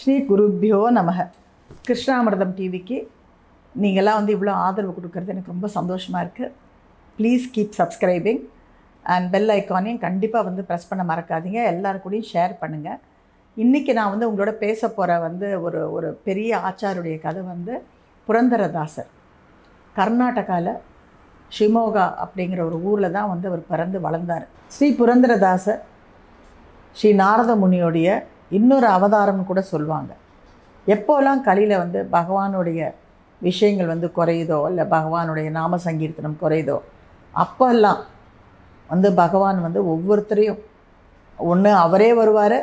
ஸ்ரீ குருப்பியோ நமக. கிருஷ்ணாமிரதம் டிவிக்கு நீங்களாம் வந்து இவ்வளோ ஆதரவு கொடுக்கறது எனக்கு ரொம்ப சந்தோஷமாக இருக்குது please keep subscribing and bell ஐக்கானையும் கண்டிப்பாக வந்து ப்ரெஸ் பண்ண மறக்காதீங்க. எல்லாரு கூடயும் ஷேர் பண்ணுங்கள் இன்றைக்கி நான் வந்து உங்களோட பேச போகிற வந்து ஒரு ஒரு பெரிய ஆச்சாருடைய கதை வந்து புரந்தரதாசர். கர்நாடகாவில் ஷிமோகா அப்படிங்கிற ஒரு ஊரில் தான் வந்து அவர் பிறந்து வளர்ந்தார். ஸ்ரீ புரந்தரதாசர் ஸ்ரீ நாரத முனியோடைய இன்னொரு அவதாரம்னு கூட சொல்லுவாங்க. எப்போல்லாம் கலியில் வந்து பகவானுடைய விஷயங்கள் வந்து குறையுதோ இல்லை பகவானுடைய நாம சங்கீர்த்தனம் குறையுதோ அப்போல்லாம் வந்து பகவான் வந்து ஒவ்வொருத்தரையும் ஒன்று அவரே வருவார்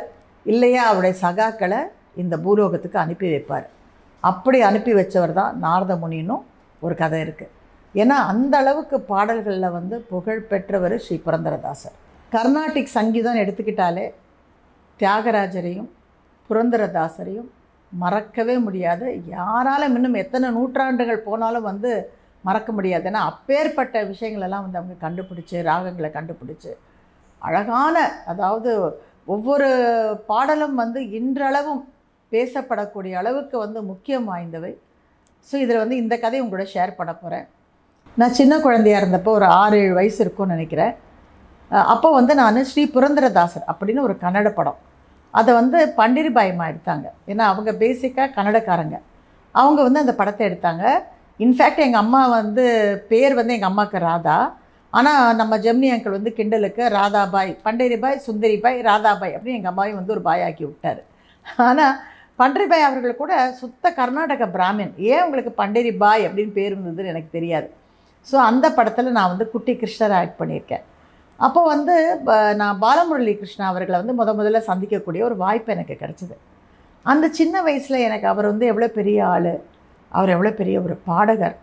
இல்லையா அவருடைய சகாக்களை இந்த பூலோகத்துக்கு அனுப்பி வைப்பார். அப்படி அனுப்பி வச்சவர் தான் நாரத முனின்னும் ஒரு கதை இருக்குது ஏன்னா அந்த அளவுக்கு பாடல்களில் வந்து புகழ் பெற்றவர் ஸ்ரீ புரந்தரதாசர். கர்நாடிக் சங்கீதம் எடுத்துக்கிட்டாலே தியாகராஜரையும் புரந்தரதாசரையும் மறக்கவே முடியாது. யாராலும் இன்னும் எத்தனை நூற்றாண்டுகள் போனாலும் வந்து மறக்க முடியாது. ஏன்னா அப்பேற்பட்ட விஷயங்களெல்லாம் வந்து அவங்க கண்டுபிடிச்சி ராகங்களை கண்டுபிடிச்சி அழகான அதாவது ஒவ்வொரு பாடலும் வந்து இன்றளவும் பேசப்படக்கூடிய அளவுக்கு வந்து முக்கியம் வாய்ந்தவை. ஸோ இதில் வந்து இந்த கதையை உங்களோட ஷேர் பண்ண போகிறேன் நான் சின்ன குழந்தையாக இருந்தப்போ ஒரு ஆறு ஏழு வயசு இருக்கும்னு நினைக்கிறேன். அப்போ வந்து நான் ஸ்ரீ புரந்தரதாசர் அப்படின்னு ஒரு கன்னட படம். அதை வந்து பண்டிரிபாயமா எடுத்தாங்க. ஏன்னா அவங்க பேசிக்காக கன்னடக்காரங்க. அவங்க வந்து அந்த படத்தை எடுத்தாங்க. இன்ஃபேக்ட் எங்கள் அம்மா வந்து பேர் வந்து எங்கள் அம்மாவுக்கு ராதா. ஆனால் நம்ம ஜெமினி அங்கிள் வந்து கிண்டலுக்கு ராதாபாய் பண்டரிபாய் சுந்தரிபாய் ராதாபாய் அப்படின்னு எங்கள் அம்மாவையும் வந்து ஒரு பாய் ஆக்கி விட்டார். ஆனால் பண்டரிபாய் அவர்கள் கூட சுத்த கர்நாடக பிராமின். ஏன் உங்களுக்கு பண்டரிபாய் அப்படின்னு பேர் இருந்ததுன்னு எனக்கு தெரியாது. ஸோ அந்த படத்தில் நான் வந்து குட்டி கிருஷ்ணரை ஆக்ட் பண்ணியிருக்கேன். அப்போ வந்து ப- நான் பாலமுரளி கிருஷ்ணா அவர்களை வந்து முத முதல்ல சந்திக்கக்கூடிய ஒரு வாய்ப்பு எனக்கு கிடச்சிது. அந்த சின்ன வயசில் எனக்கு அவர் வந்து எவ்வளோ பெரிய ஆள் அவர் எவ்வளோ பெரிய ஒரு பாடகர்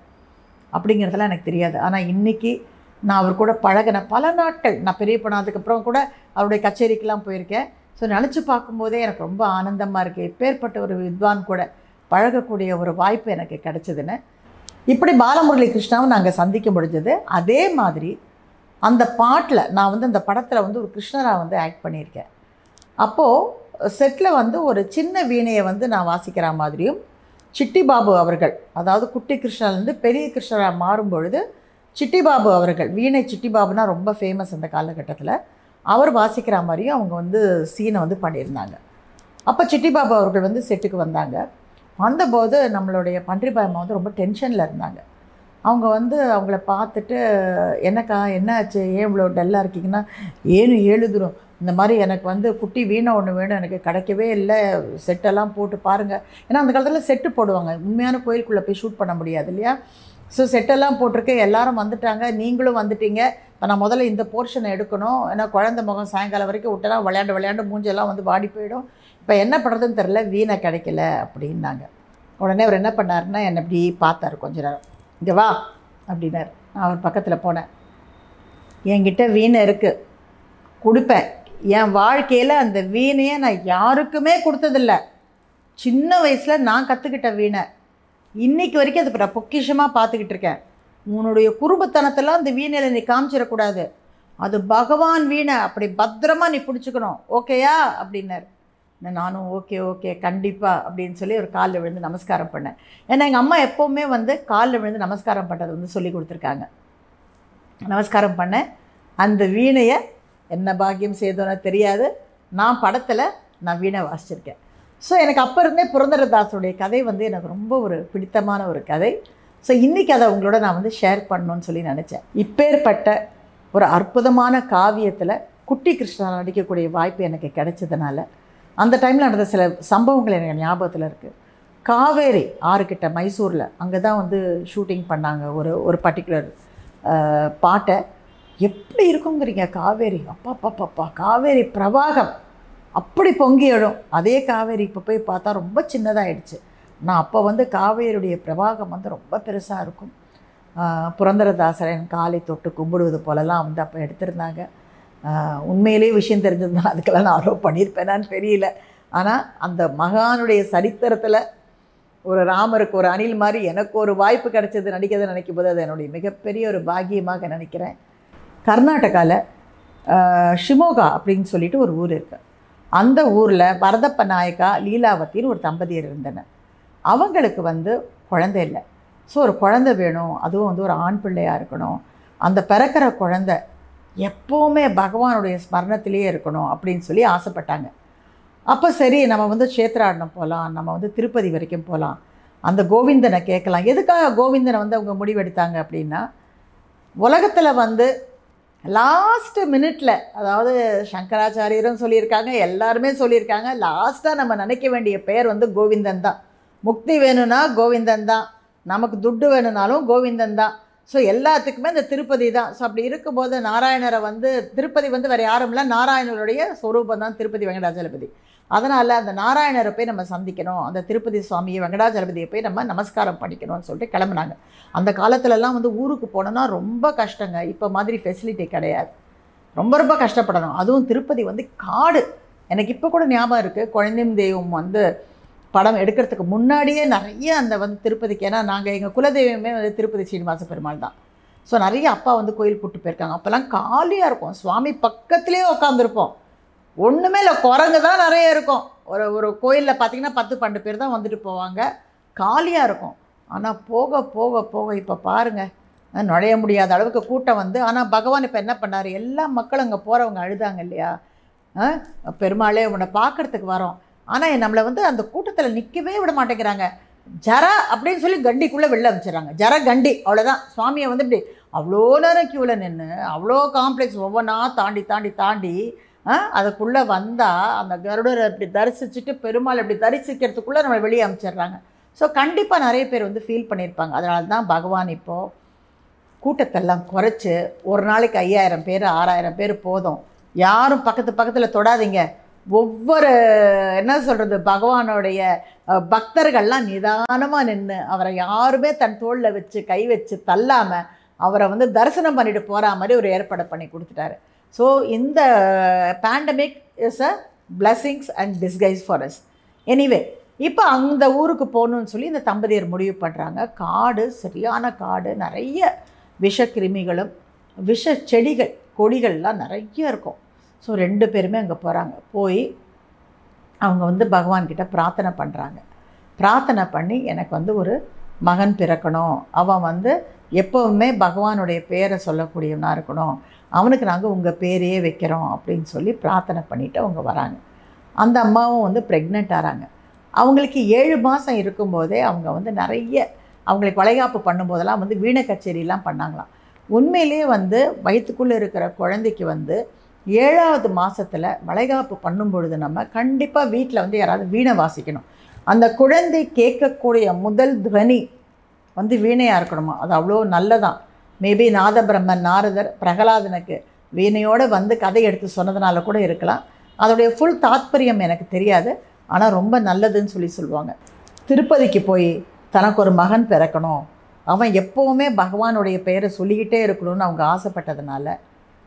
அப்படிங்கிறதெல்லாம் எனக்கு தெரியாது. ஆனால் இன்றைக்கி நான் அவர் கூட பழகின பல நாட்கள் நான் பெரிய போனதுக்கப்புறம் கூட அவருடைய கச்சேரிக்கெலாம் போயிருக்கேன். ஸோ நினச்சி பார்க்கும்போதே எனக்கு ரொம்ப ஆனந்தமாக இருக்குது எப்பேற்பட்ட ஒரு வித்வான் கூட பழகக்கூடிய ஒரு வாய்ப்பு எனக்கு கிடச்சிதுன்னு. இப்படி பாலமுரளி கிருஷ்ணாவும் நாங்கள் சந்திக்க முடிஞ்சது. அதே மாதிரி அந்த பாட்டில் நான் வந்து அந்த படத்தில் வந்து ஒரு கிருஷ்ணராக வந்து ஆக்ட் பண்ணியிருக்கேன். அப்போது செட்டில் வந்து ஒரு சின்ன வீணையை வந்து நான் வாசிக்கிற மாதிரியும் சிட்டி பாபு அவர்கள் அதாவது குட்டி கிருஷ்ணன்லேருந்து பெரிய கிருஷ்ணராக மாறும் பொழுது சிட்டி பாபு அவர்கள் வீணை சிட்டி பாபுனா ரொம்ப ஃபேமஸ் அந்த காலகட்டத்தில் அவர் வாசிக்கிற மாதிரியும் அவங்க வந்து சீனை வந்து பண்ணியிருந்தாங்க. அப்போ சிட்டி பாபு அவர்கள் வந்து செட்டுக்கு வந்தாங்க. வந்தபோது நம்மளுடைய பன்றிபாயம்மா வந்து ரொம்ப டென்ஷனில் இருந்தாங்க. அவங்க வந்து அவங்கள பார்த்துட்டு என்னக்கா என்ன ஆச்சு ஏன் இவ்வளோ டல்லாக இருக்கீங்கன்னா ஏன்னு ஏழு இந்த மாதிரி எனக்கு வந்து குட்டி வீணை ஒன்று வேணும். எனக்கு கிடைக்கவே இல்லை. செட்டெல்லாம் போட்டு பாருங்கள் ஏன்னா அந்த காலத்தில் செட்டு போடுவாங்க. உண்மையான கோயிலுக்குள்ளே போய் ஷூட் பண்ண முடியாது இல்லையா? ஸோ செட்டெல்லாம் போட்டிருக்கு. எல்லாரும் வந்துட்டாங்க. நீங்களும் வந்துட்டீங்க. இப்போ நான் முதல்ல இந்த போர்ஷனை எடுக்கணும். ஏன்னா குழந்தை முகம் சாயங்காலம் வரைக்கும் விட்டனா விளையாண்டு விளையாண்டு மூஞ்செல்லாம் வந்து வாடி போயிடும். இப்போ என்ன பண்ணுறதுன்னு தெரில வீணை கிடைக்கல அப்படின்னாங்க. உடனே அவர் என்ன பண்ணாருன்னா என்னை இப்படி பார்த்தாரு கொஞ்ச நேரம். இங்கே வா அப்படின்னார். நான் அவர் பக்கத்தில் போனேன். என்கிட்ட வீணை இருக்குது கொடுப்பேன். என் வாழ்க்கையில் அந்த வீணையை நான் யாருக்குமே கொடுத்ததில்ல. சின்ன வயசில் நான் கற்றுக்கிட்ட வீணை. இன்றைக்கி வரைக்கும் அது நான் பொக்கிஷமாக பார்த்துக்கிட்டு இருக்கேன். உன்னுடைய குறும்புத்தனத்தெல்லாம் அந்த வீணையில் நீ காமிச்சிடக்கூடாது. அது பகவான் வீணை. அப்படி பத்திரமா நீ பிடிச்சிக்கணும். ஓகேயா? அப்படின்னார். நானும் ஓகே ஓகே கண்டிப்பாக அப்படின்னு சொல்லி ஒரு காலில் விழுந்து நமஸ்காரம் பண்ணேன். ஏன்னா எங்கள் அம்மா எப்போவுமே வந்து காலில் விழுந்து நமஸ்காரம் பண்ணுறது வந்து சொல்லி கொடுத்துருக்காங்க. நமஸ்காரம் பண்ணேன் அந்த வீணையை என்ன பாக்கியம் செய்தோன்னு தெரியாது. நான் படத்தில் நான் வீணை வாசிச்சிருக்கேன். ஸோ எனக்கு அப்போ இருந்தே புரந்தரதாசனுடைய கதை வந்து எனக்கு ரொம்ப ஒரு பிடித்தமான ஒரு கதை. ஸோ இன்றைக்கி அதை உங்களோட நான் வந்து ஷேர் பண்ணணும்னு சொல்லி நினச்சேன். இப்பேற்பட்ட ஒரு அற்புதமான காவியத்தில் குட்டி கிருஷ்ணா நடிக்கக்கூடிய வாய்ப்பு எனக்கு கிடைச்சதுனால அந்த டைமில் நடந்த சில சம்பவங்கள் எனக்கு ஞாபகத்தில் இருக்குது காவேரி ஆறுக்கிட்ட மைசூரில் அங்கே தான் வந்து ஷூட்டிங் பண்ணாங்க ஒரு ஒரு பர்டிகுலர் பாட்டை. எப்படி இருக்குங்கிறீங்க காவேரி? அப்பா பாப்பா காவேரி பிரவாகம். அப்படி பொங்கி எழும். அதே காவேரி இப்போ போய் பார்த்தா ரொம்ப சின்னதாகிடுச்சு நான் அப்போ வந்து காவேரியுடைய பிரவாகம் வந்து ரொம்ப பெருசாக இருக்கும். புரந்தரதாசரன் காலை தொட்டு கும்பிடுவது போலலாம் வந்து அப்போ எடுத்திருந்தாங்க. உண்மையிலே உண்மையிலேயே விஷயம் தெரிஞ்சிருந்தால் அதுக்கெல்லாம் நான் அலோவ் பண்ணியிருப்பேனான்னு தெரியல. ஆனால் அந்த மகானுடைய சரித்திரத்தில் ஒரு ராமருக்கு ஒரு அணில் மாதிரி எனக்கு ஒரு வாய்ப்பு கிடைச்சது நடிக்கிறதை நினைக்கும் போது அது என்னுடைய மிகப்பெரிய ஒரு பாக்கியமாக நினைக்கிறேன். கர்நாடகாவில் ஷிமோகா அப்படின்னு சொல்லிட்டு ஒரு ஊர் இருக்குது அந்த ஊரில் வரதப்ப நாயக்கா லீலாவத்தின்னு ஒரு தம்பதியர் இருந்தனர். அவங்களுக்கு வந்து குழந்தை இல்லை. ஸோ ஒரு குழந்தை வேணும். அதுவும் வந்து ஒரு ஆண் பிள்ளையாக இருக்கணும். அந்த பிறக்கிற குழந்தை எப்போவுமே பகவானுடைய ஸ்மரணத்திலேயே இருக்கணும் அப்படின்னு சொல்லி ஆசைப்பட்டாங்க. அப்போ சரி நம்ம வந்து சேத்ராடனம் போகலாம் நம்ம வந்து திருப்பதி வரைக்கும் போகலாம் அந்த கோவிந்தனை கேட்கலாம். எதுக்காக கோவிந்தனை வந்து அவங்க முடிவெடுத்தாங்க அப்படின்னா உலகத்தில் வந்து லாஸ்ட்டு மினிட்ல அதாவது சங்கராச்சாரியரும் சொல்லியிருக்காங்க எல்லாருமே சொல்லியிருக்காங்க லாஸ்ட்டாக நம்ம நினைக்க வேண்டிய பெயர் வந்து கோவிந்தன் தான். முக்தி வேணும்னா கோவிந்தன் தான். நமக்கு துட்டு வேணும்னாலும் கோவிந்தன் தான். ஸோ எல்லாத்துக்குமே இந்த திருப்பதி தான். ஸோ அப்படி இருக்கும்போது நாராயணரை வந்து திருப்பதி வந்து வேறு யாரும் இல்லை. நாராயணருடைய ஸ்வரூபம் தான் திருப்பதி வெங்கடாஜலபதி. அதனால் அந்த நாராயணரை போய் நம்ம சந்திக்கணும். அந்த திருப்பதி சுவாமியை வெங்கடாஜலபதியை போய் நம்ம நமஸ்காரம் பண்ணிக்கணும்னு சொல்லிட்டு கிளம்புனாங்க. அந்த காலத்துலலாம் வந்து ஊருக்கு போனோன்னா ரொம்ப கஷ்டங்க. இப்போ மாதிரி ஃபெசிலிட்டி கிடையாது. ரொம்ப ரொம்ப கஷ்டப்படணும். அதுவும் திருப்பதி வந்து காடு. எனக்கு இப்போ கூட ஞாபகம் இருக்குது குழந்தையும் தெய்வம் வந்து படம் எடுக்கிறதுக்கு முன்னாடியே நிறைய அந்த வந்து திருப்பதிக்கு ஏன்னா நாங்கள் எங்கள் குலதெய்வமே வந்து திருப்பதி சீனிவாச பெருமாள் தான். ஸோ நிறைய அப்பா வந்து கோயில் கூட்டு போயிருக்காங்க. அப்போல்லாம் காலியாக இருக்கும். சுவாமி பக்கத்துலேயே உட்காந்துருப்போம் ஒன்றுமே இல்லை குரங்கு தான் நிறைய இருக்கும். ஒரு ஒரு கோயிலில் பார்த்தீங்கன்னா பத்து பன்னெண்டு பேர் தான் வந்துட்டு போவாங்க. காலியாக இருக்கும். ஆனால் போக போக போக இப்போ பாருங்கள் நுழைய முடியாத அளவுக்கு கூட்டம் வந்து ஆனால் பகவான் இப்போ என்ன பண்ணார்? எல்லா மக்களும் அங்கே போகிறவங்க அழுதாங்க இல்லையா? பெருமாளே உன்னை பார்க்கறதுக்கு வரோம். ஆனால் நம்மளை வந்து அந்த கூட்டத்தில் நிற்கவே விட மாட்டேங்கிறாங்க. ஜர அப்படின்னு சொல்லி கண்டிக்குள்ளே வெளில அமைச்சிடறாங்க ஜர கண்டி அவ்வளோதான் சுவாமியை வந்து இப்படி அவ்வளோ நேரம் க்யூவில் நின்று அவ்வளோ காம்ப்ளெக்ஸ் ஒவ்வொன்றா தாண்டி தாண்டி தாண்டி ஆ, அதுக்குள்ளே வந்தால் அந்த கருடரை இப்படி தரிசிச்சுட்டு பெருமாள் இப்படி தரிசிக்கிறதுக்குள்ளே நம்மளை வெளியே அமைச்சிடுறாங்க ஸோ கண்டிப்பாக நிறைய பேர் வந்து ஃபீல் பண்ணியிருப்பாங்க அதனால தான் பகவான் இப்போது கூட்டத்தெல்லாம் குறைச்சி ஒரு நாளைக்கு ஐயாயிரம் பேர் ஆறாயிரம் பேர் போதும். யாரும் பக்கத்து பக்கத்தில் தொடாதீங்க. ஒவ்வொரு என்ன சொல்கிறது பகவானுடைய பக்தர்கள்லாம் நிதானமாக நின்று அவரை யாருமே தன் தோளில் வச்சு கை வச்சு தள்ளாமல் அவரை வந்து தரிசனம் பண்ணிட்டு போகிற மாதிரி ஒரு ஏற்பாடு பண்ணி கொடுத்துட்டாரு. ஸோ இந்த pandemic is a blessings and disguise for us anyway இப்போ அந்த ஊருக்கு போகணுன்னு சொல்லி இந்த தம்பதியர் முடிவு பண்ணுறாங்க காடு சரியான காடு நிறைய விஷக்கிருமிகளும் விஷ செடிகள் கொடிகள்லாம் நிறைய இருக்கும். ஸோ ரெண்டு பேருமே அங்கே போகிறாங்க போய் அவங்க வந்து பகவான்கிட்ட பிரார்த்தனை பண்ணுறாங்க பிரார்த்தனை பண்ணி எனக்கு வந்து ஒரு மகன் பிறக்கணும். அவன் வந்து எப்போவுமே பகவானுடைய பேரை சொல்லக்கூடியவனாக இருக்கணும். அவனுக்கு நாங்கள் உங்கள் பேரையே வைக்கிறோம் அப்படின்னு சொல்லி பிரார்த்தனை பண்ணிவிட்டு அவங்க வராங்க. அந்த அம்மாவும் வந்து ப்ரெக்னென்ட் ஆகிறாங்க அவங்களுக்கு ஏழு மாதம் இருக்கும்போதே அவங்க வந்து நிறைய அவங்களுக்கு வளைகாப்பு பண்ணும்போதெல்லாம் வந்து வீண கச்சேரிலாம் பண்ணாங்களாம். உண்மையிலேயே வந்து வயிற்றுக்குள்ளே இருக்கிற குழந்தைக்கு வந்து ஏழாவது மாதத்தில் வளைகாப்பு பண்ணும் பொழுது நம்ம கண்டிப்பாக வீட்டில் வந்து யாராவது வீணை வாசிக்கணும். அந்த குழந்தை கேட்கக்கூடிய முதல் துவனி வந்து வீணையாக இருக்கணுமா? அது அவ்வளோ நல்லதான் மேபி நாதபிரம்மன் நாரதர் பிரகலாதனுக்கு வீணையோடு வந்து கதை எடுத்து சொன்னதுனால கூட இருக்கலாம். அதோடைய ஃபுல் தாத்பரியம் எனக்கு தெரியாது. ஆனால் ரொம்ப நல்லதுன்னு சொல்லி சொல்லுவாங்க. திருப்பதிக்கு போய் தனக்கு ஒரு மகன் பிறக்கணும். அவன் எப்போவுமே பகவானுடைய பெயரை சொல்லிக்கிட்டே இருக்கணும்னு அவங்க ஆசைப்பட்டதுனால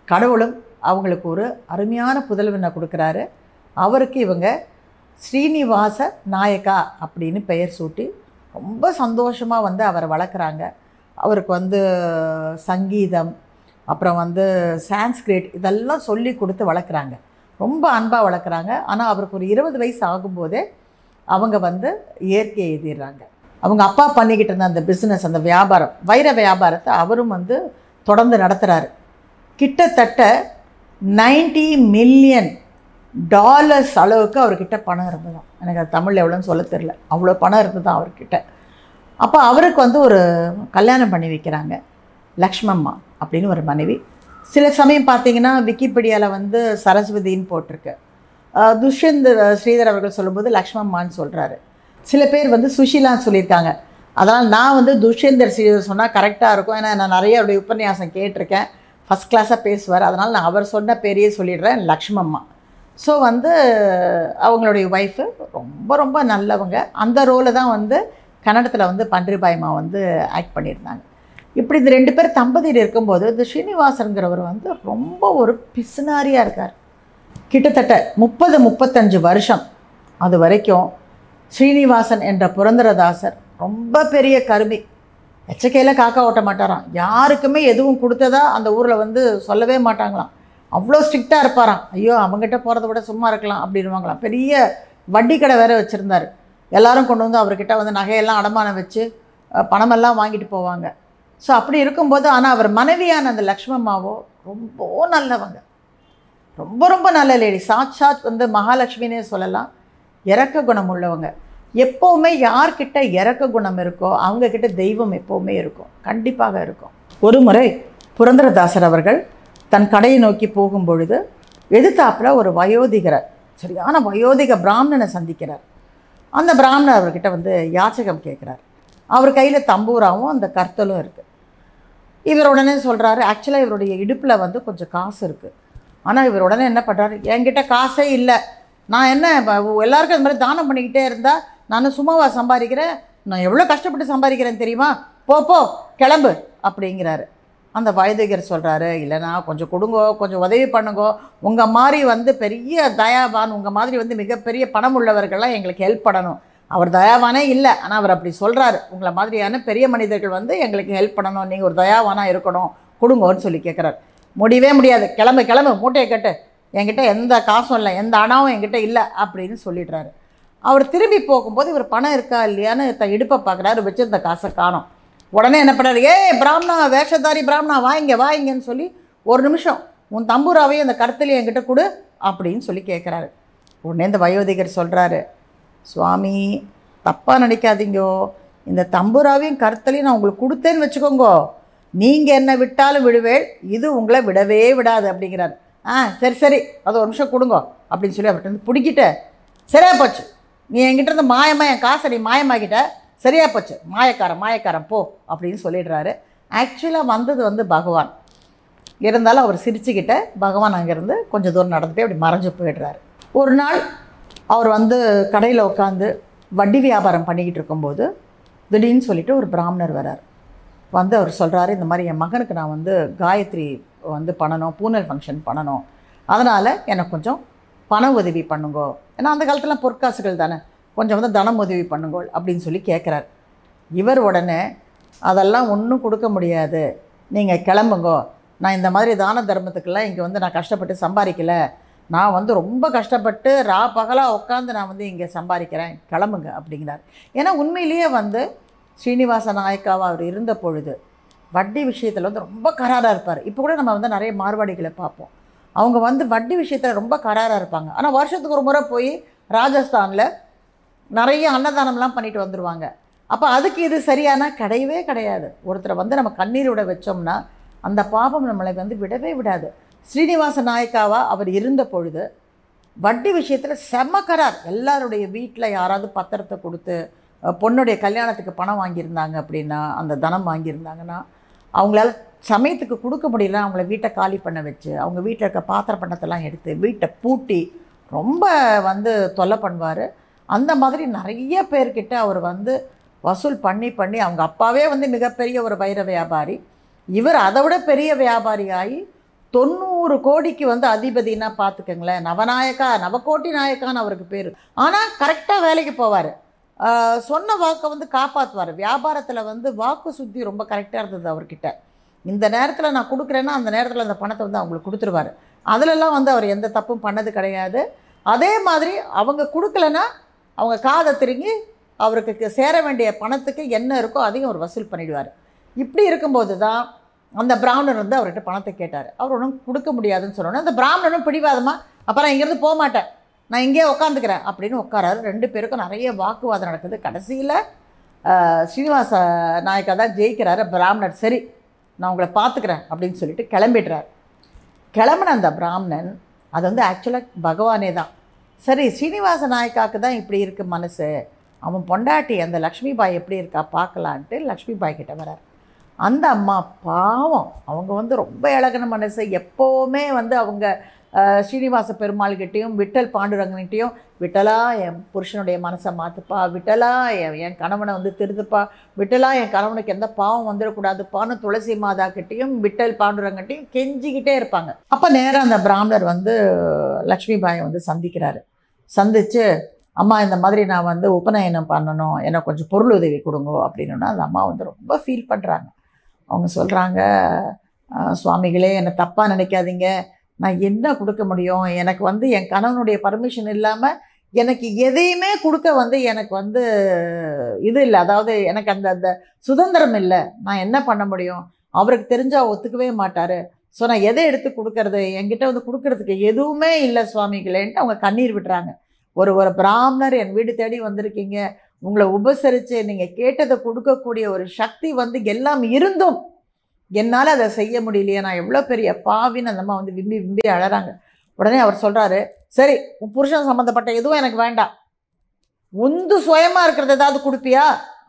கடவுளும் அவங்களுக்கு ஒரு அருமையான புதல்வனை கொடுக்குறாரு. அவருக்கு இவங்க ஸ்ரீனிவாச நாயக்கா அப்படின்னு பெயர் சூட்டி ரொம்ப சந்தோஷமாக வந்து அவரை வளர்க்குறாங்க. அவருக்கு வந்து சங்கீதம் அப்புறம் வந்து சான்ஸ்கிரிட் இதெல்லாம் சொல்லி கொடுத்து வளர்க்குறாங்க. ரொம்ப அன்பாக வளர்க்குறாங்க. ஆனால் அவருக்கு ஒரு இருபது வயசு ஆகும்போதே அவங்க வந்து இயற்கை எழுதிடுறாங்க அவங்க அப்பா பண்ணிக்கிட்டு இருந்த அந்த பிஸ்னஸ் அந்த வியாபாரம் வைர வியாபாரத்தை அவரும் வந்து தொடர்ந்து நடத்துகிறாரு கிட்டத்தட்ட 90 மில்லியன் டாலர்ஸ் அளவுக்கு அவர்கிட்ட பணம் இருந்ததாம். எனக்கு அது தமிழில் எவ்வளோன்னு சொல்ல தெரில அவ்வளோ பணம் இருந்ததான் அவர்கிட்ட. அப்போ அவருக்கு வந்து ஒரு கல்யாணம் பண்ணி வைக்கிறாங்க. லக்ஷ்மம்மா அப்படின்னு ஒரு மனைவி. சில சமயம் பார்த்தீங்கன்னா விக்கிபீடியாவில் வந்து சரஸ்வதின்னு போட்டிருக்கு. துஷ்யந்த் ஸ்ரீதர் அவர்கள் சொல்லும்போது லக்ஷ்மம்மான்னு சொல்கிறாரு சில பேர் வந்து சுஷீலான்னு சொல்லியிருக்காங்க. அதனால் நான் வந்து துஷ்யந்தர் ஸ்ரீதர் சொன்னால் கரெக்டாக இருக்கும். ஏன்னா நான் நிறைய அவருடைய உபன்யாசம் கேட்டிருக்கேன். ஃபஸ்ட் கிளாஸாக பேசுவார். அதனால் நான் அவர் சொன்ன பேரையே சொல்லிடுறேன் லக்ஷ்மம்மா. ஸோ வந்து அவங்களுடைய ஒய்ஃபு ரொம்ப ரொம்ப நல்லவங்க. அந்த ரோலை தான் வந்து கன்னடத்தில் வந்து பன்றிபாய்மா வந்து ஆக்ட் பண்ணியிருந்தாங்க. இப்படி இந்த ரெண்டு பேர் தம்பதியில் இருக்கும்போது இந்த ஸ்ரீனிவாசனுங்கிறவர் வந்து ரொம்ப ஒரு பிசுனாரியாக இருக்கார். கிட்டத்தட்ட முப்பது முப்பத்தஞ்சு வருஷம் அது வரைக்கும் ஸ்ரீனிவாசன் என்ற புரந்தரதாசர் ரொம்ப பெரிய கருமி. எச்சக்கையில் காக்கா ஓட்ட மாட்டாராம். யாருக்குமே எதுவும் கொடுத்ததா அந்த ஊரில் வந்து சொல்லவே மாட்டாங்களாம். அவ்வளோ ஸ்ட்ரிக்டாக இருப்பாராம். ஐயோ அவங்ககிட்ட போகிறத விட சும்மா இருக்கலாம் அப்படின்வாங்களாம் பெரிய வட்டி கடை வேறு வச்சுருந்தார். எல்லோரும் கொண்டு வந்து அவர்கிட்ட வந்து நகையெல்லாம் அடமானம் வச்சு பணமெல்லாம் வாங்கிட்டு போவாங்க. ஸோ அப்படி இருக்கும்போது ஆனால் அவர் மனைவியான அந்த லக்ஷ்மம்மாவோ ரொம்ப நல்லவங்க. ரொம்ப ரொம்ப நல்ல லேடி சாட்சாத் வந்து மகாலட்சுமினே சொல்லலாம். இறக்க குணம் உள்ளவங்க. எப்போவுமே யார்கிட்ட இறக்க குணம் இருக்கோ அவங்கக்கிட்ட தெய்வம் எப்போவுமே இருக்கும். கண்டிப்பாக இருக்கும். ஒரு முறை புரந்தரதாசர் அவர்கள் தன் கடையை நோக்கி போகும் பொழுது எதிர்த்தாப்பில் ஒரு வயோதிகரை சரியான வயோதிக பிராமணனை சந்திக்கிறார். அந்த பிராமணர் அவர்கிட்ட வந்து யாச்சகம் கேட்குறார். அவர் கையில் தம்பூராவும் அந்த கர்த்தலும் இருக்குது இவர் உடனே சொல்கிறாரு ஆக்சுவலாக இவருடைய இடுப்பில் வந்து கொஞ்சம் காசு இருக்குது ஆனால் இவர் உடனே என்ன பண்ணுறாரு என்கிட்ட காசே இல்லை. நான் என்ன எல்லாருக்கும் இந்த மாதிரி தானம் பண்ணிக்கிட்டே இருந்தால் நான் சும்மாவா சம்பாதிக்கிறேன்? நான் எவ்வளோ கஷ்டப்பட்டு சம்பாதிக்கிறேன் தெரியுமா? போ போ கிளம்பு அப்படிங்கிறாரு. அந்த வயதிகர் சொல்கிறாரு இல்லைனா கொஞ்சம் கொடுங்கோ கொஞ்சம் உதவி பண்ணுங்கோ. உங்கள் மாதிரி வந்து பெரிய தயாபான் உங்கள் மாதிரி வந்து மிகப்பெரிய பணம் உள்ளவர்கள்லாம் எங்களுக்கு ஹெல்ப் பண்ணணும். அவர் தயாவானே இல்லை ஆனால் அவர் அப்படி சொல்கிறாரு உங்களை மாதிரியான பெரிய மனிதர்கள் வந்து எங்களுக்கு ஹெல்ப் பண்ணணும். நீங்கள் ஒரு தயாவானாக இருக்கணும். கொடுங்கோன்னு சொல்லி கேட்குறாரு முடியவே முடியாது. கிளம்பு கிளம்பு மூட்டையை கட்டு. என்கிட்ட எந்த காசும் இல்லை எந்த அணாவும் என்கிட்ட இல்லை அப்படின்னு சொல்லிடுறாரு. அவர் திரும்பி போகும்போது இவர் பணம் இருக்கா இல்லையான்னு தன் இடுப்பை பார்க்குறாரு வச்சிருந்த காசை காணும். உடனே என்ன பண்ணுறாரு ஏ பிராமணா வேஷதாரி பிராமணா வாங்க வாங்கன்னு சொல்லி ஒரு நிமிஷம் உன் தம்பூராவையும் அந்த கருத்துலையும் என்கிட்ட கொடு அப்படின்னு சொல்லி கேட்குறாரு உடனே இந்த வயோதிகர் சொல்கிறாரு சுவாமி தப்பாக நினைக்காதீங்கோ. இந்த தம்பூராவையும் கருத்தலையும் நான் உங்களுக்கு கொடுத்தேன்னு வச்சுக்கோங்கோ. நீங்கள் என்ன விட்டாலும் விடுவேள் இது உங்களை விடவே விடாது அப்படிங்கிறாரு. ஆ சரி சரி அது ஒரு நிமிஷம் கொடுங்கோ அப்படின்னு சொல்லி அவர்கிட்ட வந்து பிடிக்கிட்டு சரியா போச்சு. நீ என்கிட்ட இருந்து மாயமாக என் காசை நீ மாயமாகிட்ட சரியாக போச்சு. மாயக்காரன் மாயக்காரன் போ அப்படின்னு சொல்லிடுறாரு. ஆக்சுவலாக வந்தது வந்து பகவான். இருந்தாலும் அவர் சிரிச்சுக்கிட்ட பகவான் அங்கேருந்து கொஞ்சம் தூரம் நடந்துட்டு அப்படி மறைஞ்சு போயிடுறாரு. ஒரு நாள் அவர் வந்து கடையில் உட்காந்து வட்டி வியாபாரம் பண்ணிக்கிட்டு இருக்கும்போது திடீர்னு சொல்லிட்டு ஒரு பிராமணர் வரார் வந்து அவர் சொல்கிறாரு இந்த மாதிரி என் மகனுக்கு நான் வந்து காயத்ரி வந்து பண்ணணும் பூனல் ஃபங்க்ஷன் பண்ணணும். அதனால் எனக்கு கொஞ்சம் பண உதவி பண்ணுங்கோ. ஏன்னா அந்த காலத்தில் பொற்காசுகள் தானே. கொஞ்சம் வந்து தனம் உதவி பண்ணுங்கோ அப்படின்னு சொல்லி கேட்குறாரு இவர் உடனே அதெல்லாம் ஒன்றும் கொடுக்க முடியாது. நீங்கள் கிளம்புங்கோ. நான் இந்த மாதிரி தான தர்மத்துக்கெல்லாம் இங்கே வந்து நான் கஷ்டப்பட்டு சம்பாதிக்கல. நான் வந்து ரொம்ப கஷ்டப்பட்டு ரா பகலாக உட்காந்து நான் வந்து இங்கே சம்பாதிக்கிறேன். கிளம்புங்க அப்படிங்கிறார். ஏன்னா உண்மையிலேயே வந்து ஸ்ரீனிவாச நாயக்காவாக அவர் இருந்த பொழுது வட்டி விஷயத்தில் வந்து ரொம்ப கராராக இருப்பார். இப்போ கூட நம்ம வந்து நிறைய மார்வாடிகளை பார்ப்போம். அவங்க வந்து வட்டி விஷயத்தில் ரொம்ப கராராக இருப்பாங்க. ஆனால் வருஷத்துக்கு ஒரு முறை போய் ராஜஸ்தானில் நிறைய அன்னதானம்லாம் பண்ணிட்டு வந்துடுவாங்க அப்போ அதுக்கு இது சரியானா? கிடையவே கிடையாது. ஒருத்தரை வந்து நம்ம கண்ணீர் விட வச்சோம்னா அந்த பாபம் நம்மளை வந்து விடவே விடாது. ஸ்ரீனிவாச நாயக்காவா அவர் இருந்த பொழுது வட்டி விஷயத்தில் செம்ம கரார். எல்லாருடைய வீட்டில் யாராவது பத்திரத்தை கொடுத்து பொண்ணுடைய கல்யாணத்துக்கு பணம் வாங்கியிருந்தாங்க அப்படின்னா அந்த தனம் வாங்கியிருந்தாங்கன்னா அவங்களால சமயத்துக்கு கொடுக்க முடியல அவங்கள வீட்டை காலி பண்ண வச்சு அவங்க வீட்டில் இருக்க பாத்திர பண்ணத்தெல்லாம் எடுத்து வீட்டை பூட்டி ரொம்ப வந்து தொல்லை பண்ணுவார். அந்த மாதிரி நிறைய பேர்கிட்ட அவர் வந்து வசூல் பண்ணி பண்ணி அவங்க அப்பாவே வந்து மிகப்பெரிய ஒரு வைர வியாபாரி. இவர் அதை விட பெரிய வியாபாரி ஆகி தொண்ணூறு கோடிக்கு வந்து அதிபதினா பார்த்துக்கங்களேன் நவநாயக்கா நவகோட்டி நாயக்கான்னு அவருக்கு பேர். ஆனால் கரெக்டாக வேலைக்கு போவார். சொன்ன வாக்கை வந்து காப்பாற்றுவார் வியாபாரத்தில் வந்து வாக்கு சுத்தி ரொம்ப கரெக்டாக இருந்தது அவர்கிட்ட. இந்த நேரத்தில் நான் கொடுக்குறேன்னா அந்த நேரத்தில் அந்த பணத்தை வந்து அவங்களுக்கு கொடுத்துருவாரு. அதிலெல்லாம் வந்து அவர் எந்த தப்பும் பண்ணது கிடையாது. அதே மாதிரி அவங்க கொடுக்கலன்னா அவங்க காதை திருங்கி அவருக்கு சேர வேண்டிய பணத்துக்கு என்ன இருக்கோ அதையும் அவர் வசூல் பண்ணிடுவார். இப்படி இருக்கும்போது தான் அந்த பிராமணர் வந்து அவர்கிட்ட பணத்தை கேட்டார். அவர் ஒன்றும் கொடுக்க முடியாதுன்னு சொன்னோன்னே அந்த பிராமணனும் பிடிவாதமாக அப்புறம் இங்கேருந்து போக மாட்டேன் நான் இங்கேயே உட்காந்துக்கிறேன் அப்படின்னு உட்காராரு ரெண்டு பேருக்கும் நிறைய வாக்குவாதம் நடக்குது. கடைசியில் ஸ்ரீனிவாச நாயக்கா தான் ஜெயிக்கிறாரு. பிராமணர் சரி நான் உங்களை பார்த்துக்கிறேன் அப்படின்னு சொல்லிட்டு கிளம்பிடுறார். கிளம்புன அந்த பிராமணன் அது வந்து ஆக்சுவலாக பகவானே தான். சரி ஸ்ரீனிவாச நாயக்காவுக்கு தான் இப்படி இருக்குது மனசு. அவன் பொண்டாட்டி அந்த லக்ஷ்மி பாய் எப்படி இருக்கா பார்க்கலான்ட்டு லக்ஷ்மி பாய் கிட்ட வரார். அந்த அம்மா பாவம். அவங்க வந்து ரொம்ப இழகின மனசு. எப்போவுமே வந்து அவங்க ஸ்ரீனிவாச பெருமாள்கிட்டேயும் விட்டல் பாண்டுரங்கன்கிட்டையும் விட்டலா என் புருஷனுடைய மனசை மாற்றுப்பா விட்டலா என் என் கணவனை வந்து திருத்துப்பா விட்டலா என் கணவனுக்கு எந்த பாவம் வந்துடக்கூடாதுப்பான்னு துளசி மாதா கிட்டேயும் விட்டல் பாண்டுரங்கிட்டையும் கெஞ்சிக்கிட்டே இருப்பாங்க. அப்போ நேராக அந்த பிராமணர் வந்து லக்ஷ்மி பாயை வந்து சந்திக்கிறாரு. சந்தித்து அம்மா இந்த மாதிரி நான் வந்து உபநயனம் பண்ணணும் எனக்கு கொஞ்சம் பொருள் உதவி கொடுங்க அப்படின்னா அந்த அம்மா வந்து ரொம்ப ஃபீல் பண்ணுறாங்க அவங்க சொல்கிறாங்க சுவாமிகளே என்னை தப்பாக நினைக்காதீங்க. நான் என்ன கொடுக்க முடியும்? எனக்கு வந்து என் கணவனுடைய பர்மிஷன் இல்லாமல் எனக்கு எதையுமே கொடுக்க வந்து எனக்கு வந்து இது இல்லை. அதாவது எனக்கு அந்த அந்த சுதந்திரம் இல்லை. நான் என்ன பண்ண முடியும்? அவருக்கு தெரிஞ்சால் ஒத்துக்கவே மாட்டார். ஸோ நான் எதை எடுத்து கொடுக்கறது? என்கிட்ட வந்து கொடுக்கறதுக்கு எதுவுமே இல்லை சுவாமிகளேன்ட்டு அவங்க கண்ணீர் விடுறாங்க ஒரு ஒரு பிராமணர் என் வீடு தேடி வந்திருக்கீங்க. உங்களை உபசரித்து நீங்கள் கேட்டதை கொடுக்கக்கூடிய ஒரு சக்தி வந்து எல்லாம் இருந்தும் என்னால் அதை செய்ய முடியலையே நான் எவ்வளோ பெரிய பாவின்னு அந்த அம்மா வந்து விம்பி விம்பி அழகிறாங்க உடனே அவர் சொல்கிறாரு சரி உன் புருஷன் சம்மந்தப்பட்ட எதுவும் எனக்கு வேண்டாம். உந்து சுயமாக இருக்கிறது ஏதாவது கொடுப்பியா?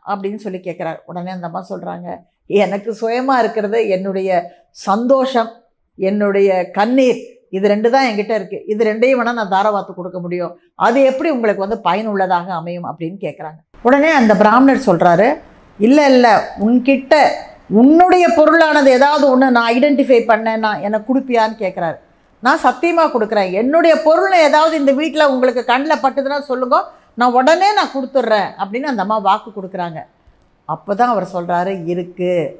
அப்படின்னு சொல்லி கேட்குறாரு உடனே அந்த அம்மா சொல்கிறாங்க எனக்கு சுயமாக இருக்கிறது என்னுடைய சந்தோஷம் என்னுடைய கண்ணீர் இது ரெண்டு தான் என்கிட்ட இருக்குது இது ரெண்டையும் வேணால் நான் தாரவாத்து கொடுக்க முடியும். அது எப்படி உங்களுக்கு வந்து பயனுள்ளதாக அமையும்? அப்படின்னு கேட்குறாங்க உடனே அந்த பிராமணர் சொல்கிறாரு இல்லை இல்லை உன்கிட்ட உன்னுடைய பொருளானது ஏதாவது ஒன்று நான் ஐடென்டிஃபை பண்ணேன் நான் எனக்கு கொடுப்பியான்னு கேட்குறாரு நான் சத்தியமாக கொடுக்குறேன். என்னுடைய பொருள் ஏதாவது இந்த வீட்டில் உங்களுக்கு கண்ணில் பட்டுதுன்னா சொல்லுங்க. நான் உடனே நான் கொடுத்துட்றேன் அப்படின்னு அந்த அம்மா வாக்கு கொடுக்குறாங்க. அப்போ தான் அவர் சொல்கிறாரு இருக்குது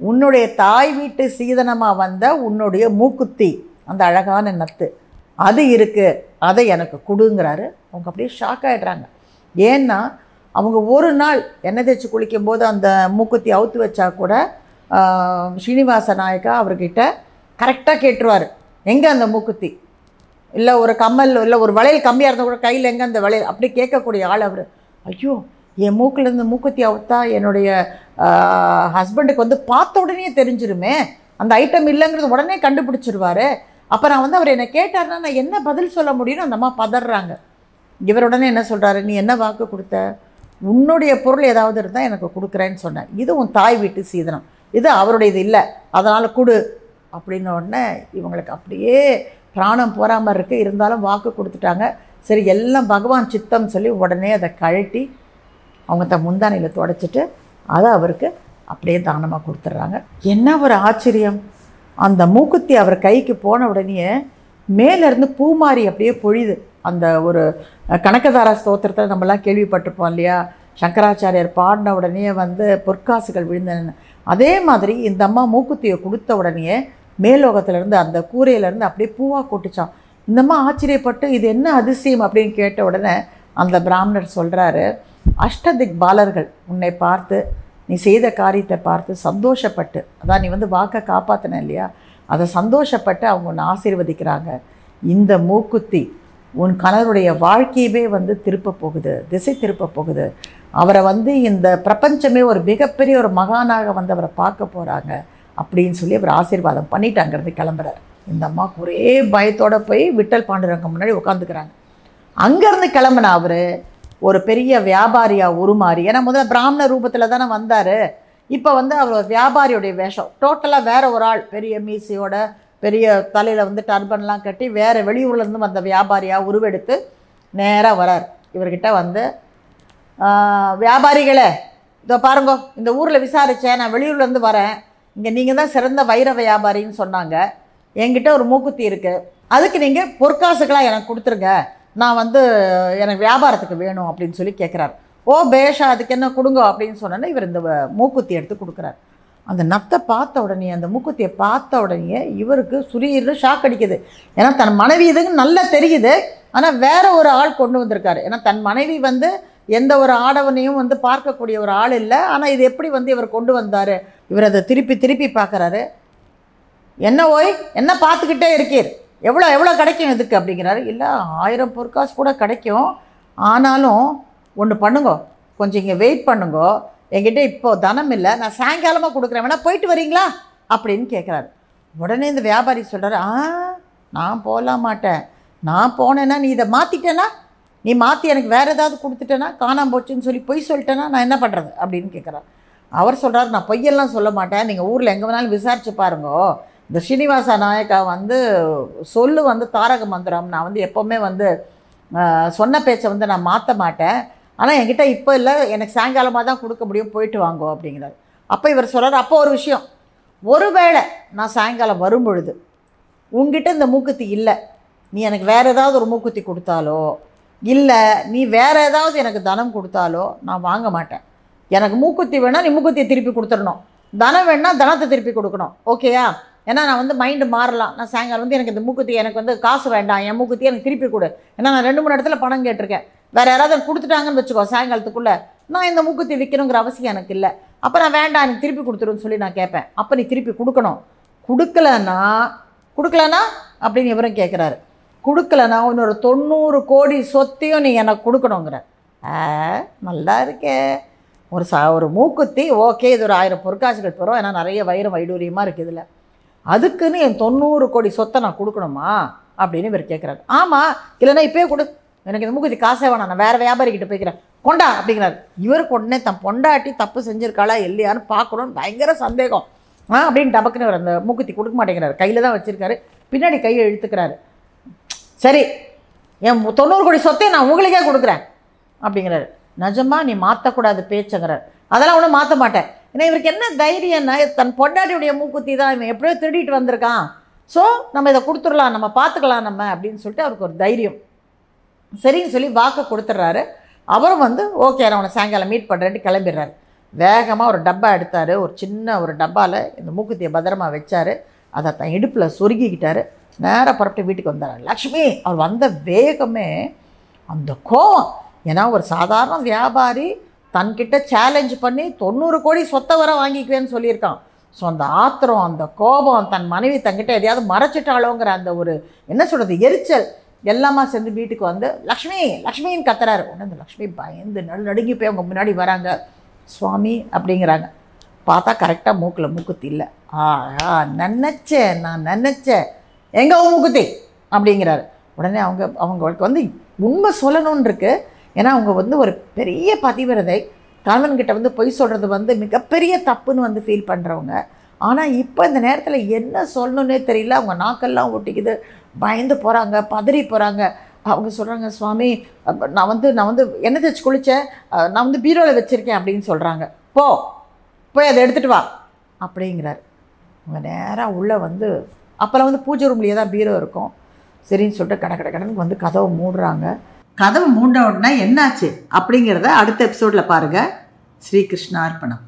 உன்னுடைய தாய் வீட்டு சீதனமாக வந்த உன்னுடைய மூக்குத்தி. அந்த அழகான நத்து. அது இருக்குது அதை எனக்கு கொடுங்கிறாரு. அவங்க அப்படியே ஷாக் ஆகிடுறாங்க ஏன்னா அவங்க ஒரு நாள் எண்ணெய் தேய்ச்சி குளிக்கும்போது அந்த மூக்குத்தி அவுத்து வச்சா கூட ஸ்ரீனிவாச நாயக்கா அவர்கிட்ட கரெக்டாக கேட்டுருவார். எங்கே அந்த மூக்குத்தி? இல்லை ஒரு கம்மல் இல்லை ஒரு வளையல் கம்மியாக இருந்தால் கூட கையில் எங்கே அந்த வளையல்? அப்படி கேட்கக்கூடிய ஆள் அவர். ஐயோ என் மூக்கிலேருந்து மூக்குத்தி அவுத்தா என்னுடைய ஹஸ்பண்டுக்கு வந்து பார்த்த உடனே தெரிஞ்சிருமே. அந்த ஐட்டம் இல்லைங்கிறது உடனே கண்டுபிடிச்சிருவாரு. அப்போ நான் வந்து அவர் என்னை கேட்டார்னா நான் என்ன பதில் சொல்ல முடியும்னு அந்த அம்மா பதறாங்க. இவர் உடனே என்ன சொல்கிறாரு நீ என்ன வாக்கு கொடுத்த? உன்னுடைய பொருள் ஏதாவது இருந்தால் எனக்கு கொடுக்குறேன்னு சொன்னேன் இது உன் தாய் வீட்டு சீதனம். இது அவருடையது இல்லை. அதனால் கொடு. அப்படின்ன உடனே இவங்களுக்கு அப்படியே பிராணம் போகிற மாதிரி இருக்குது இருந்தாலும் வாக்கு கொடுத்துட்டாங்க. சரி எல்லாம் பகவான் சித்தம் சொல்லி உடனே அதை கழட்டி அவங்க த முந்தானையில் தொடச்சிட்டு அதை அவருக்கு அப்படியே தானமாக கொடுத்துட்றாங்க. என்ன ஒரு ஆச்சரியம். அந்த மூக்குத்தி அவர் கைக்கு போன உடனே மேலேருந்து பூமாரி அப்படியே பொழியுது. அந்த ஒரு அஹ், ஸ்தோத்திரத்தில் நம்மலாம் கேள்விப்பட்டிருப்போம் இல்லையா? சங்கராச்சாரியார் பாடின உடனே வந்து பொற்காசுகள் விழுந்தன. அதே மாதிரி இந்த அம்மா மூக்குத்தியை கொடுத்த உடனே மேலோகத்திலேருந்து அந்த கூரையிலேருந்து அப்படியே பூவாக கொட்டுச்சான் இந்த அம்மா ஆச்சரியப்பட்டு இது என்ன அதிசயம்? அப்படின்னு கேட்ட உடனே அந்த பிராமணர் சொல்கிறாரு அஷ்டதிக் பாலர்கள் உன்னை பார்த்து நீ செய்த காரியத்தை பார்த்து சந்தோஷப்பட்டு அதான் நீ வந்து வாக்கை காப்பாற்றின இல்லையா? அதை சந்தோஷப்பட்டு அவங்க உன்னை ஆசீர்வதிக்கிறாங்க. இந்த மூக்குத்தி உன் கணவருடைய வாழ்க்கையவே வந்து திருப்ப போகுது திசை திருப்ப போகுது. அவரை வந்து இந்த பிரபஞ்சமே ஒரு மிகப்பெரிய ஒரு மகானாக வந்து அவரை பார்க்க போகிறாங்க அப்படின்னு சொல்லி அவர் ஆசீர்வாதம் பண்ணிட்டு அங்கேருந்து கிளம்புறாரு. இந்த அம்மாவுக்கு ஒரே பயத்தோடு போய் விட்டல் பாண்டுரங்க முன்னாடி உட்காந்துக்கிறாங்க அங்கேருந்து கிளம்புன அவர் ஒரு பெரிய வியாபாரியாக உருமாறி ஏன்னா முதல்ல பிராமண ரூபத்தில் தானே வந்தார். இப்போ வந்து அவர் வியாபாரியுடைய வேஷம். டோட்டலாக வேற ஒரு ஆள் பெரிய மீசியோட பெரிய தலையில் வந்து டர்பன்லாம் கட்டி வேறு வெளியூர்லேருந்து வந்த வியாபாரியாக உருவெடுத்து நேராக வரார். இவர்கிட்ட வந்து வியாபாரிகளே இதோ பாருங்க இந்த ஊரில் விசாரித்தேன் நான் வெளியூர்லேருந்து வரேன். இங்கே நீங்கள் தான் சிறந்த வைர வியாபாரின்னு சொன்னாங்க. என்கிட்ட ஒரு மூக்குத்தி இருக்குது அதுக்கு நீங்கள் பொற்காசுகளாக எனக்கு கொடுத்துருங்க. நான் வந்து எனக்கு வியாபாரத்துக்கு வேணும் அப்படின்னு சொல்லி கேட்குறாரு ஓ பேஷா அதுக்கு என்ன கொடுங்க? அப்படின்னு சொன்னோன்னே இவர் இந்த மூக்குத்தி எடுத்து கொடுக்குறாரு. அந்த நத்தை பார்த்த உடனே அந்த மூக்குத்தியை பார்த்த உடனே இவருக்கு சுரீர்னு ஷாக் அடிக்குது. ஏன்னா தன் மனைவி இதுக்கு நல்லா தெரியுது. ஆனால் வேற ஒரு ஆள் கொண்டு வந்திருக்காரு. ஏன்னா தன் மனைவி வந்து எந்த ஒரு ஆடவனையும் வந்து பார்க்கக்கூடிய ஒரு ஆள் இல்லை. ஆனால் இது எப்படி வந்து இவர் கொண்டு வந்தார்? இவர் அதை திருப்பி திருப்பி பார்க்குறாரு. என்ன ஓய்? என்ன பார்த்துக்கிட்டே இருக்கீர்? எவ்வளோ எவ்வளோ கிடைக்கும் இதுக்கு? அப்படிங்கிறாரு. இல்லை ஆயிரம் பொற்காசு கூட கிடைக்கும். ஆனாலும் ஒன்று பண்ணுங்க. கொஞ்சம் இங்கே வெயிட் பண்ணுங்க. என்கிட்ட இப்போ தனம் இல்லை. நான் சாயங்காலமாக கொடுக்குறேன். வேணா போயிட்டு வரீங்களா? அப்படின்னு கேட்குறாரு உடனே இந்த வியாபாரி சொல்கிறார் ஆ நான் போகலாம் மாட்டேன். நான் போனேன்னா நீ இதை மாற்றிட்டேன்னா நீ மாற்றி எனக்கு வேறு ஏதாவது கொடுத்துட்டேன்னா காணாம போச்சுன்னு சொல்லி பொய் சொல்லிட்டேன்னா நான் என்ன பண்ணுறது அப்படின்னு கேட்குறாரு அவர் சொல்கிறார் நான் பொய்யெல்லாம் சொல்ல மாட்டேன். நீங்கள் ஊரில் எங்கே வேணாலும் விசாரிச்சு பாருங்கோ. இந்த ஸ்ரீனிவாச நாயக்கா வந்து சொல்லு வந்து தாரக மந்திரம். நான் வந்து எப்போவுமே வந்து சொன்ன பேச்சை வந்து நான் மாற்ற மாட்டேன். ஆனால் என்கிட்ட இப்போ இல்லை. எனக்கு சாயங்காலமாக தான் கொடுக்க முடியும். போயிட்டு வாங்கோ அப்படிங்கிறாரு. அப்போ இவர் சொல்கிறார் அப்போ ஒரு விஷயம். ஒருவேளை நான் சாயங்காலம் வரும் பொழுது உங்ககிட்ட இந்த மூக்குத்தி இல்லை. நீ எனக்கு வேறு ஏதாவது ஒரு மூக்குத்தி கொடுத்தாலோ இல்லை நீ வேறு ஏதாவது எனக்கு தனம் கொடுத்தாலோ நான் வாங்க மாட்டேன். எனக்கு மூக்குத்தி வேணால் நீ மூக்குத்தியை திருப்பி கொடுத்துடணும். தனம் வேணால் தனத்தை திருப்பி கொடுக்கணும். ஓகேயா ஏன்னா நான் வந்து மைண்டு மாறலாம். நான் சாயங்காலம் வந்து எனக்கு இந்த மூக்குத்தி எனக்கு வந்து காசு வேண்டாம். என் மூக்குத்தி எனக்கு திருப்பி கொடு. ஏன்னா நான் ரெண்டு மூணு இடத்துல பணம் கேட்டிருக்கேன். வேறு யாராவது கொடுத்துட்டாங்கன்னு வச்சுக்கோ சாயங்காலத்துக்குள்ளே. நான் இந்த மூக்குத்தி விற்கணுங்கிற அவசியம் எனக்கு இல்லை. அப்போ நான் வேண்டாம் எனக்கு திருப்பி கொடுத்துருன்னு சொல்லி நான் கேட்பேன் அப்போ நீ திருப்பி கொடுக்கணும். கொடுக்கலன்னா கொடுக்கலனா அப்படின்னு இவரும் கேட்குறாரு கொடுக்கலனா இன்னொரு தொண்ணூறு கோடி சொத்தையும் நீ எனக்கு கொடுக்கணுங்கிற. ஆ நல்லா இருக்கே. ஒரு சா ஒரு மூக்குத்தி ஓகே இது ஒரு ஆயிரம் பொற்காசுகள் பெறும் ஏன்னா நிறைய வைரம் வைடூரியமாக இருக்குது இதில். அதுக்குன்னு என் தொண்ணூறு கோடி சொத்தை நான் கொடுக்கணுமா? அப்படின்னு இவர் கேட்குறாரு ஆமாம் இல்லைன்னா இப்போயே கொடு. எனக்கு இந்த மூக்குத்தி காசே வேணாம் நான் வேறு வியாபாரிக்கிட்ட போய்க்கிறேன். கொண்டா அப்படிங்கிறாரு. இவருக்கு உடனே தன் பொண்டாட்டி தப்பு செஞ்சுருக்காளா இல்லையான்னு பார்க்கணும்னு பயங்கர சந்தேகம். ஆ அப்படின்னு டபக்குன்னு அவர் அந்த மூக்குத்தி கொடுக்க மாட்டேங்கிறாரு. கையில் தான் வச்சுருக்காரு. பின்னாடி கையை இழுத்துக்கிறாரு. சரி என் தொண்ணூறு கோடி சொத்தை நான் உங்களுக்கே கொடுக்குறேன் அப்படிங்கிறாரு. நிஜமா நீ மாற்றக்கூடாது பேச்சுங்கிறார். அதெல்லாம் ஒன்றும் மாற்ற மாட்டேன். ஏன்னா இவருக்கு என்ன தைரியம்னா தன் பொண்டாட்டியுடைய மூக்குத்தி தான் இவன் எப்படியோ திருடிட்டு வந்திருக்கான். ஸோ நம்ம இதை கொடுத்துடலாம் நம்ம பார்த்துக்கலாம் நம்ம அப்படின்னு சொல்லிட்டு அவருக்கு ஒரு தைரியம். சரின்னு சொல்லி வாக்கு கொடுத்துட்றாரு. அவரும் வந்து ஓகே நான் உன்னை சாயங்காலம் மீட் பண்ணுறேன்ட்டு கிளம்பிடுறாரு. வேகமாக ஒரு டப்பா எடுத்தார். ஒரு சின்ன ஒரு டப்பாவில் இந்த மூக்குத்தியை பத்திரமா வச்சார். அதை தன் இடுப்பில் சொருகிக்கிட்டாரு. நேராக புறப்பட்டு வீட்டுக்கு வந்தார். லக்ஷ்மி! அவர் வந்த வேகமே அந்த கோவம். ஏன்னா ஒரு சாதாரண வியாபாரி தன்கிட்ட சேலஞ்ச் பண்ணி தொண்ணூறு கோடி சொத்தை வர வாங்கிக்குவேன்னு சொல்லியிருக்கான். ஸோ அந்த ஆத்திரம் அந்த கோபம் தன் மனைவி தன்கிட்ட எதையாவது மறைச்சிட்டாளோங்கிற அந்த ஒரு என்ன சொல்கிறது எரிச்சல். எல்லாமா சேர்ந்து வீட்டுக்கு வந்து லக்ஷ்மி லக்ஷ்மின்னு கத்துறாரு. உடனே அந்த லக்ஷ்மி பயந்து நடு நடுங்கி போய் அவங்க முன்னாடி வராங்க. சுவாமி அப்படிங்கிறாங்க. பார்த்தா கரெக்டாக மூக்கில் மூக்குத்தி இல்லை. ஆ நினச்சேன் நான் நினச்சேன். எங்கே மூக்குத்தி? அப்படிங்கிறாரு. உடனே அவங்க அவங்களுக்கு வந்து உண்மை சொல்லணும்னு இருக்கு ஏன்னா அவங்க வந்து ஒரு பெரிய பதிவிரதை கணவன்கிட்ட வந்து பொய் சொல்கிறது வந்து மிகப்பெரிய தப்புன்னு வந்து ஃபீல் பண்ணுறவங்க ஆனால் இப்போ இந்த நேரத்தில் என்ன சொல்லணுன்னே தெரியல. அவங்க நாக்கெல்லாம் ஒட்டிக்குது. பயந்து போகிறாங்க பதறி போகிறாங்க அவங்க சொல்கிறாங்க சுவாமி நான் வந்து நான் வந்து என்ன தேய்ச்சி குளித்தேன் நான் வந்து பீரோவில் வச்சுருக்கேன் அப்படின்னு சொல்கிறாங்க போ போய் அதை எடுத்துகிட்டு வா. அப்படிங்கிறார். அவங்க நேராக உள்ளே வந்து அப்போல்லாம் வந்து பூஜை ரூம்லேயே தான் பீரோ இருக்கும். சரின்னு சொல்லிட்டு கட கட கடனுக்கு வந்து கதவை மூடுறாங்க. கதவு மூண்ட உடனே என்னாச்சு? அப்படிங்கிறத அடுத்த எபிசோடில் பாருங்கள் ஸ்ரீகிருஷ்ணார்ப்பணம்